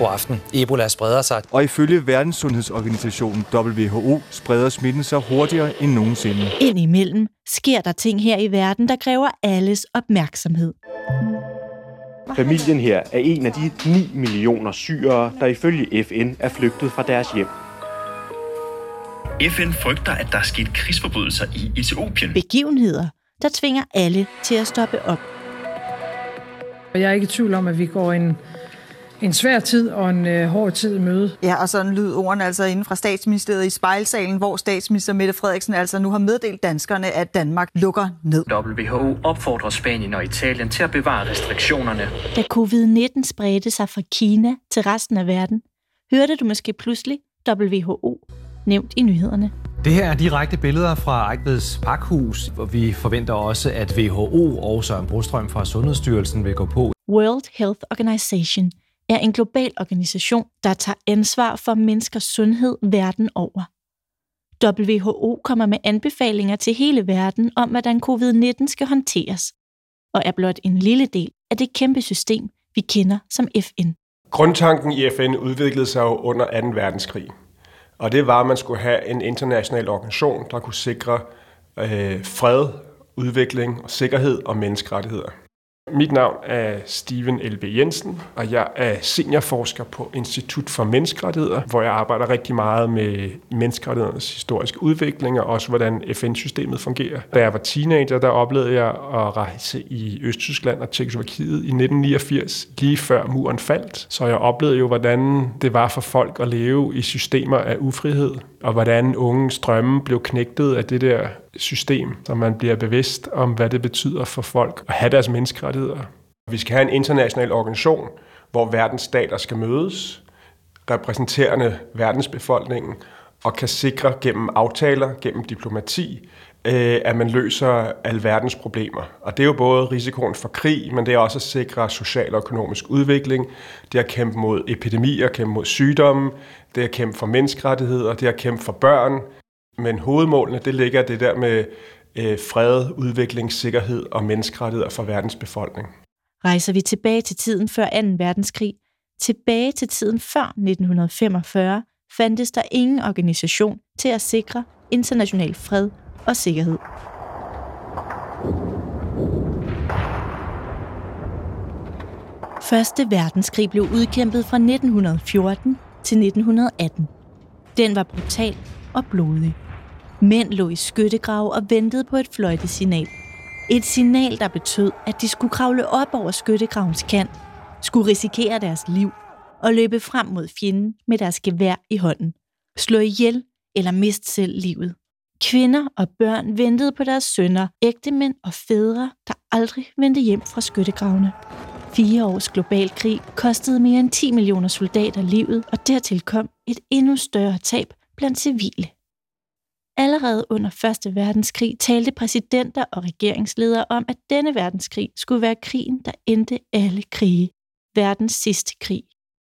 God aften. Ebola spreder sig. Og ifølge Verdenssundhedsorganisationen WHO spreder smitten sig hurtigere end nogensinde. Indimellem sker der ting her i verden, der kræver alles opmærksomhed. Familien her er en af de 9 millioner syrere, der ifølge FN er flygtet fra deres hjem. FN frygter, at der er sket krigsforbrydelser i Etiopien. Begivenheder, der tvinger alle til at stoppe op. Jeg er ikke i tvivl om, at vi går en, en svær tid og en øh, hård tid i møde. Ja, og sådan lyd ordene altså inden fra statsministeriet i spejlsalen, hvor statsminister Mette Frederiksen altså nu har meddelt danskerne, at Danmark lukker ned. WHO opfordrer Spanien og Italien til at bevare restriktionerne. Da covid-19 spredte sig fra Kina til resten af verden, hørte du måske pludselig WHO nævnt i nyhederne. Det her er direkte billeder fra Ejtveds Pakhus, hvor vi forventer også, at WHO og Søren Brostrøm fra Sundhedsstyrelsen vil gå på. World Health Organization er en global organisation, der tager ansvar for menneskers sundhed verden over. WHO kommer med anbefalinger til hele verden om, hvordan covid-19 skal håndteres, og er blot en lille del af det kæmpe system, vi kender som FN. Grundtanken i FN udviklede sig jo under 2. verdenskrig. Og det var, at man skulle have en international organisation, der kunne sikre øh, fred, udvikling og sikkerhed og menneskerettigheder. Mit navn er Steven L.B. Jensen, og jeg er seniorforsker på Institut for Menneskerettigheder, hvor jeg arbejder rigtig meget med menneskerettighedernes historiske udvikling, og også hvordan FN-systemet fungerer. Da jeg var teenager, der oplevede jeg at rejse i Østtyskland og Tjekkoslovakiet i 1989, lige før muren faldt. Så jeg oplevede jo, hvordan det var for folk at leve i systemer af ufrihed, og hvordan unge strømme blev knægtet af det der system, så man bliver bevidst om, hvad det betyder for folk at have deres menneskerettigheder. Vi skal have en international organisation, hvor verdens stater skal mødes, repræsenterende verdensbefolkningen, og kan sikre gennem aftaler, gennem diplomati, øh, at man løser alverdens problemer. Og det er jo både risikoen for krig, men det er også at sikre social og økonomisk udvikling, det er at kæmpe mod epidemier, kæmpe mod sygdomme, det er at kæmpe for menneskerettigheder, det er at kæmpe for børn, men hovedmålene, det ligger det der med øh, fred, udvikling, sikkerhed og menneskerettigheder for verdens befolkning. Rejser vi tilbage til tiden før 2. verdenskrig, tilbage til tiden før 1945, fandtes der ingen organisation til at sikre international fred og sikkerhed. Første verdenskrig blev udkæmpet fra 1914 til 1918. Den var brutal og blodig. Mænd lå i skyttegrav og ventede på et fløjtesignal. Et signal, der betød, at de skulle kravle op over skyttegravens kant, skulle risikere deres liv og løbe frem mod fjenden med deres gevær i hånden. Slå ihjel eller miste selv livet. Kvinder og børn ventede på deres sønner, ægtemænd og fædre, der aldrig vendte hjem fra skyttegravene. Fire års global krig kostede mere end 10 millioner soldater livet, og dertil kom et endnu større tab blandt civile. Allerede under 1. verdenskrig talte præsidenter og regeringsledere om, at denne verdenskrig skulle være krigen, der endte alle krige. Verdens sidste krig.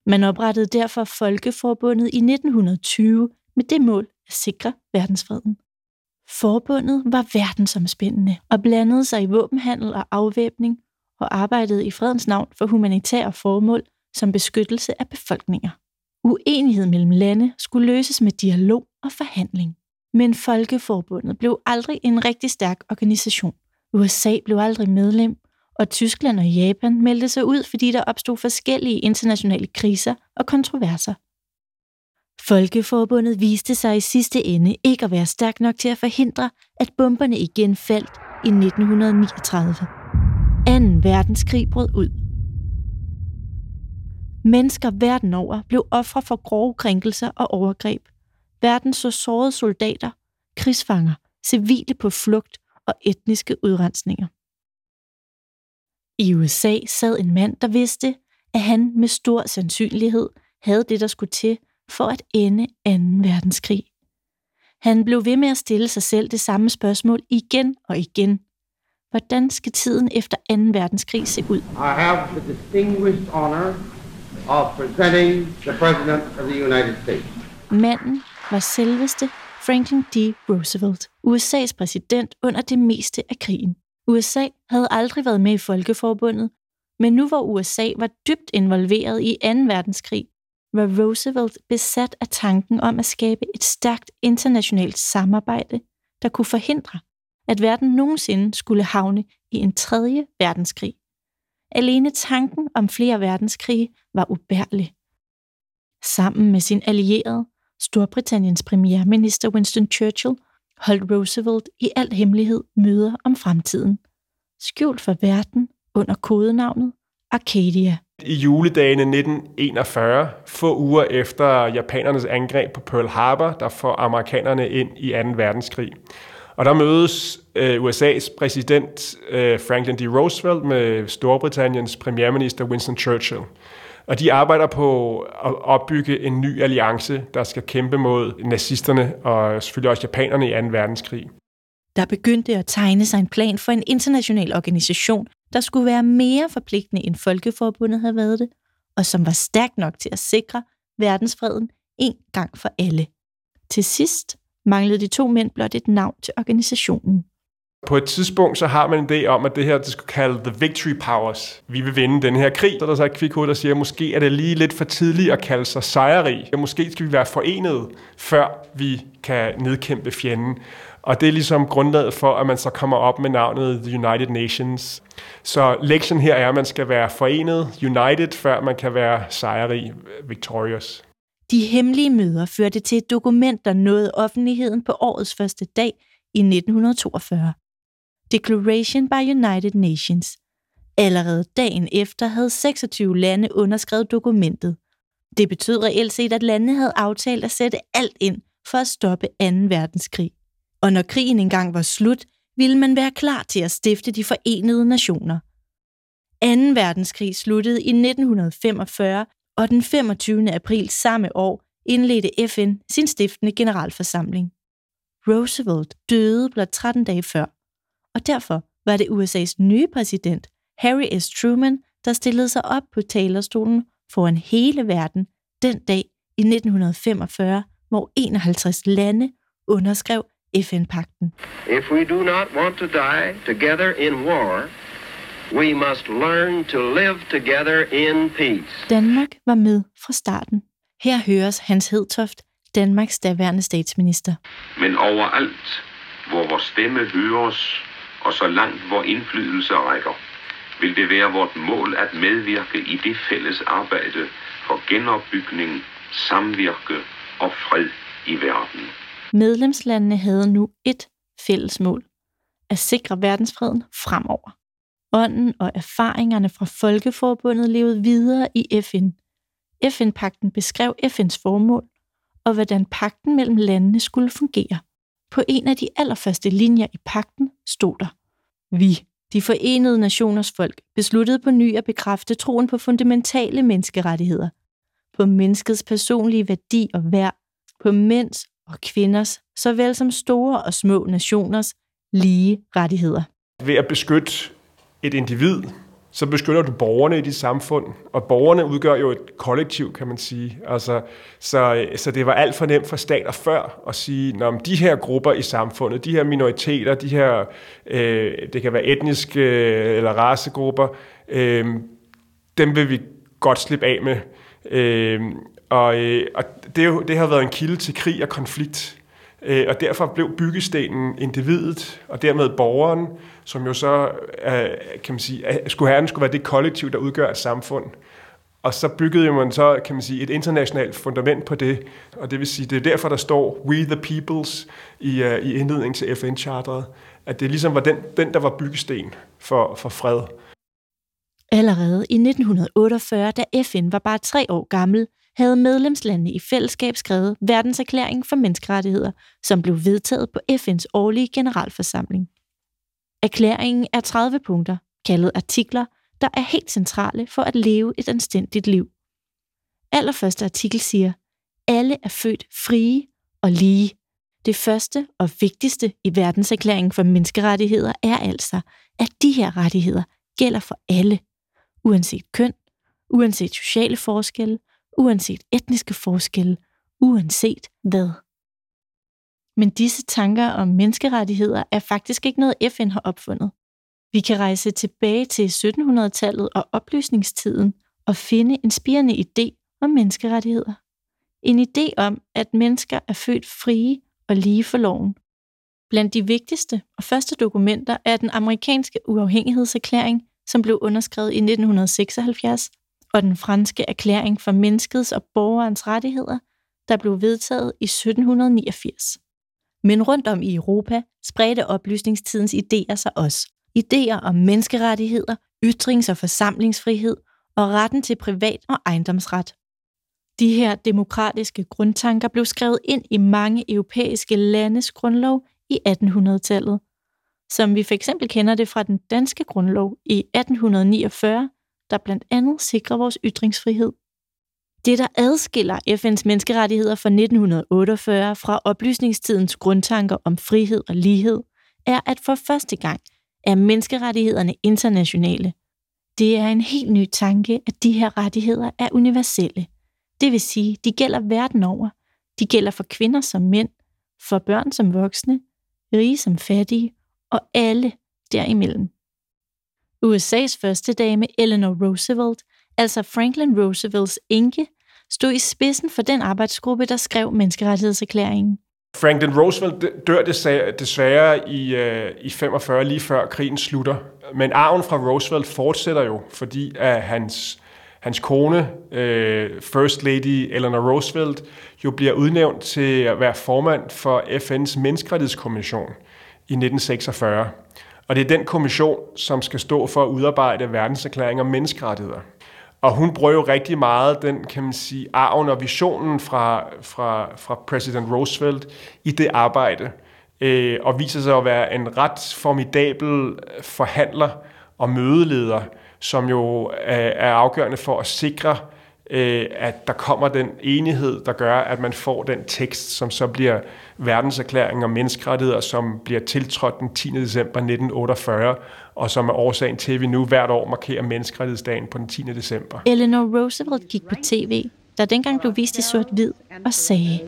Man oprettede derfor Folkeforbundet i 1920 med det mål at sikre verdensfreden. Forbundet var verdensomspændende og blandede sig i våbenhandel og afvæbning og arbejdede i fredens navn for humanitære formål som beskyttelse af befolkninger. Uenighed mellem lande skulle løses med dialog og forhandling. Men Folkeforbundet blev aldrig en rigtig stærk organisation. USA blev aldrig medlem, og Tyskland og Japan meldte sig ud, fordi der opstod forskellige internationale kriser og kontroverser. Folkeforbundet viste sig i sidste ende ikke at være stærk nok til at forhindre, at bomberne igen faldt i 1939. 2. verdenskrig brød ud. Mennesker verden over blev ofre for grove krænkelser og overgreb. Verden så sårede soldater, krigsfanger, civile på flugt og etniske udrensninger. I USA sad en mand, der vidste, at han med stor sandsynlighed havde det, der skulle til for at ende 2. verdenskrig. Han blev ved med at stille sig selv det samme spørgsmål igen og igen. Hvordan skal tiden efter 2. verdenskrig se ud? I have the distinguished honor of presenting the President of the United States. Manden var selveste Franklin D. Roosevelt, USA's præsident under det meste af krigen. USA havde aldrig været med i Folkeforbundet, men nu hvor USA var dybt involveret i 2. verdenskrig, var Roosevelt besat af tanken om at skabe et stærkt internationalt samarbejde, der kunne forhindre, at verden nogensinde skulle havne i en tredje verdenskrig. Alene tanken om flere verdenskrige var ubærlig. Sammen med sin allierede, Storbritanniens premierminister Winston Churchill, holdt Roosevelt i al hemmelighed møder om fremtiden, skjult for verden under kodenavnet Arcadia. I juledagene 1941, få uger efter japanernes angreb på Pearl Harbor, der får amerikanerne ind i 2. verdenskrig. Og der mødes øh, USA's præsident øh, Franklin D. Roosevelt med Storbritanniens premierminister Winston Churchill. Og de arbejder på at opbygge en ny alliance, der skal kæmpe mod nazisterne og selvfølgelig også japanerne i 2. verdenskrig. Der begyndte at tegne sig en plan for en international organisation, der skulle være mere forpligtende end Folkeforbundet havde været det, og som var stærk nok til at sikre verdensfreden en gang for alle. Til sidst manglede de to mænd blot et navn til organisationen. På et tidspunkt så har man en idé om, at det her det skal kalde The Victory Powers. Vi vil vinde den her krig. Så er der så et kvikhoved, der siger, at måske er det lige lidt for tidligt at kalde sig sejrig. Måske skal vi være forenet, før vi kan nedkæmpe fjenden. Og det er ligesom grundlaget for, at man så kommer op med navnet The United Nations. Så lektionen her er, at man skal være forenet, united, før man kan være sejrig, victorious. De hemmelige møder førte til et dokument, der nåede offentligheden på årets første dag i 1942. Declaration by United Nations. Allerede dagen efter havde 26 lande underskrevet dokumentet. Det betød reelt set, at landene havde aftalt at sætte alt ind for at stoppe 2. verdenskrig. Og når krigen engang var slut, ville man være klar til at stifte de forenede nationer. 2. verdenskrig sluttede i 1945, og den 25. april samme år indledte FN sin stiftende generalforsamling. Roosevelt døde blot 13 dage før, og derfor var det USA's nye præsident, Harry S. Truman, der stillede sig op på talerstolen foran hele verden den dag i 1945, hvor 51 lande underskrev FN-pakten. If we do not want to die together in war, we must learn to live together in peace. Danmark var med fra starten. Her høres Hans Hedtoft, Danmarks daværende statsminister. Men overalt, hvor vores stemme høres, og så langt hvor indflydelse rækker, vil det være vort mål at medvirke i det fælles arbejde for genopbygning, samvirke og fred i verden. Medlemslandene havde nu et fælles mål. At sikre verdensfreden fremover. Ånden og erfaringerne fra Folkeforbundet levede videre i FN. FN-pakten beskrev FN's formål og hvordan pakten mellem landene skulle fungere. På en af de allerførste linjer i pakten stod der, Vi, de forenede nationers folk, besluttede på ny at bekræfte troen på fundamentale menneskerettigheder, på menneskets personlige værdi og værd, på mænds og kvinders, såvel som store og små nationers lige rettigheder. Ved at beskytte et individ, så beskytter du borgerne i dit samfund, og borgerne udgør jo et kollektiv, kan man sige. Altså, så, så det var alt for nemt for stater før at sige, at de her grupper i samfundet, de her minoriteter, de her, øh, det kan være etniske øh, eller racegrupper, øh, dem vil vi godt slippe af med. Øh, og øh, og det, det har været en kilde til krig og konflikt. Øh, og derfor blev byggestenen individet, og dermed borgeren, som jo så øh, kan man sige, skulle herren skulle være det kollektiv, der udgør et samfund. Og så byggede man så, kan man sige, et internationalt fundament på det, og det vil sige, det er derfor, der står We the Peoples i, uh, i indledningen til FN-charteret, at det ligesom var den, den der var byggesten for, for fred. Allerede i 1948, da FN var bare tre år gammel, havde medlemslandene i fællesskab skrevet Verdenserklæring for Menneskerettigheder, som blev vedtaget på FN's årlige generalforsamling. Erklæringen er 30 punkter, kaldet artikler, der er helt centrale for at leve et anstændigt liv. Allerførste artikel siger, alle er født frie og lige. Det første og vigtigste i verdenserklæringen for menneskerettigheder er altså, at de her rettigheder gælder for alle, uanset køn, uanset sociale forskelle, uanset etniske forskelle, uanset hvad. Men disse tanker om menneskerettigheder er faktisk ikke noget, FN har opfundet. Vi kan rejse tilbage til 1700-tallet og oplysningstiden og finde en spirende idé om menneskerettigheder. En idé om, at mennesker er født frie og lige for loven. Blandt de vigtigste og første dokumenter er den amerikanske uafhængighedserklæring, som blev underskrevet i 1976, og den franske erklæring for menneskets og borgerens rettigheder, der blev vedtaget i 1789. Men rundt om i Europa spredte oplysningstidens idéer sig også. Idéer om menneskerettigheder, ytrings- og forsamlingsfrihed og retten til privat- og ejendomsret. De her demokratiske grundtanker blev skrevet ind i mange europæiske landes grundlov i 1800-tallet, som vi for eksempel kender det fra den danske grundlov i 1849, der blandt andet sikrer vores ytringsfrihed. Det, der adskiller FN's menneskerettigheder fra 1948 fra oplysningstidens grundtanker om frihed og lighed, er, at for første gang er menneskerettighederne internationale. Det er en helt ny tanke, at de her rettigheder er universelle. Det vil sige, de gælder verden over. De gælder for kvinder som mænd, for børn som voksne, rige som fattige og alle derimellem. USA's første dame Eleanor Roosevelt, altså Franklin Roosevelts enke, stod i spidsen for den arbejdsgruppe, der skrev menneskerettighedserklæringen. Franklin Roosevelt dør desværre i, øh, i 45, lige før krigen slutter. Men arven fra Roosevelt fortsætter jo, fordi at hans, hans kone, uh, First Lady Eleanor Roosevelt, jo bliver udnævnt til at være formand for FN's menneskerettighedskommission i 1946. Og det er den kommission, som skal stå for at udarbejde verdenserklæring om menneskerettigheder. Og hun bruger jo rigtig meget den, kan man sige, arven og visionen fra, fra, fra præsident Roosevelt i det arbejde, øh, og viser sig at være en ret formidabel forhandler og mødeleder, som jo er, er afgørende for at sikre, øh, at der kommer den enighed, der gør, at man får den tekst, som så bliver verdenserklæringen om menneskerettigheder, som bliver tiltrådt den 10. december 1948, og som er årsagen til, at vi nu hvert år markerer menneskerettighedsdagen på den 10. december. Eleanor Roosevelt gik på tv, der dengang blev vist i sort-hvid, og sagde,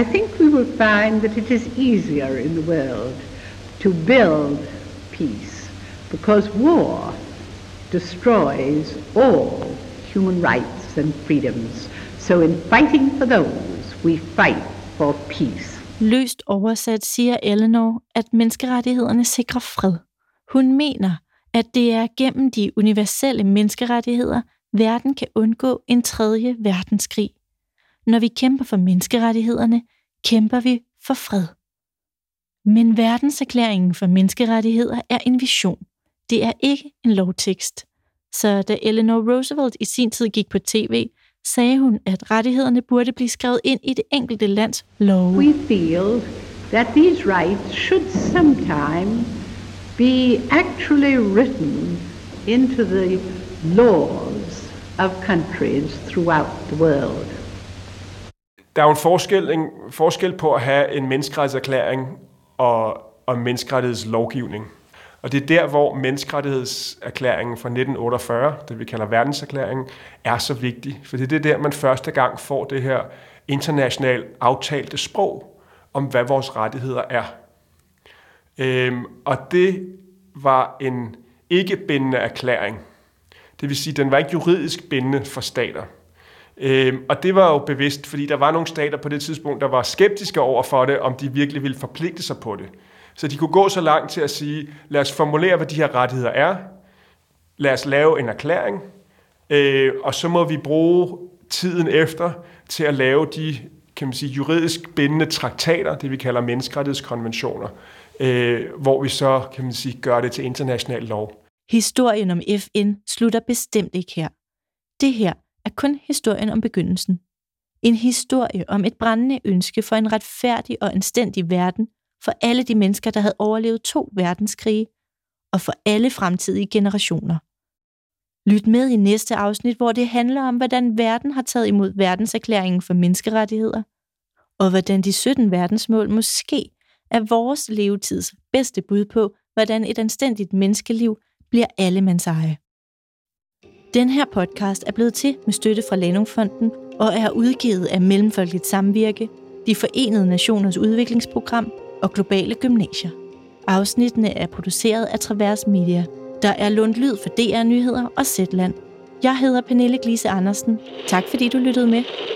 I think we will find that it is easier in the world to build peace, because war destroys all human rights and freedoms. So in fighting for those, we fight for peace. Løst oversat siger Eleanor, at menneskerettighederne sikrer fred. Hun mener, at det er gennem de universelle menneskerettigheder, verden kan undgå en tredje verdenskrig. Når vi kæmper for menneskerettighederne, kæmper vi for fred. Men verdenserklæringen for menneskerettigheder er en vision. Det er ikke en lovtekst. Så da Eleanor Roosevelt i sin tid gik på tv, sagde hun, at rettighederne burde blive skrevet ind i det enkelte lands lov. We feel that these rights should sometime be actually written into the laws of countries throughout the world. Der er jo en forskel, en forskel på at have en menneskerettighedserklæring og, og menneskerettighedslovgivning. Og det er der, hvor menneskerettighedserklæringen fra 1948, det vi kalder verdenserklæringen, er så vigtig. For det er der, man første gang får det her internationalt aftalte sprog om, hvad vores rettigheder er. Øhm, og det var en ikke bindende erklæring. Det vil sige, den var ikke juridisk bindende for stater. Øhm, og det var jo bevidst, fordi der var nogle stater på det tidspunkt, der var skeptiske over for det, om de virkelig ville forpligte sig på det. Så de kunne gå så langt til at sige, lad os formulere, hvad de her rettigheder er, lad os lave en erklæring, øh, og så må vi bruge tiden efter til at lave de kan man sige, juridisk bindende traktater, det vi kalder menneskerettighedskonventioner, øh, hvor vi så kan man sige, gør det til international lov. Historien om FN slutter bestemt ikke her. Det her er kun historien om begyndelsen. En historie om et brændende ønske for en retfærdig og anstændig verden, for alle de mennesker, der havde overlevet to verdenskrige, og for alle fremtidige generationer. Lyt med i næste afsnit, hvor det handler om, hvordan verden har taget imod verdenserklæringen for menneskerettigheder, og hvordan de 17 verdensmål måske er vores levetids bedste bud på, hvordan et anstændigt menneskeliv bliver allemands eje. Den her podcast er blevet til med støtte fra Lanumfonden og er udgivet af Mellemfolkeligt Samvirke, de forenede nationers udviklingsprogram og globale gymnasier. Afsnittene er produceret af Travers Media. Der er lånt lyd for DR Nyheder og Zetland. Jeg hedder Pernille Glise Andersen. Tak fordi du lyttede med.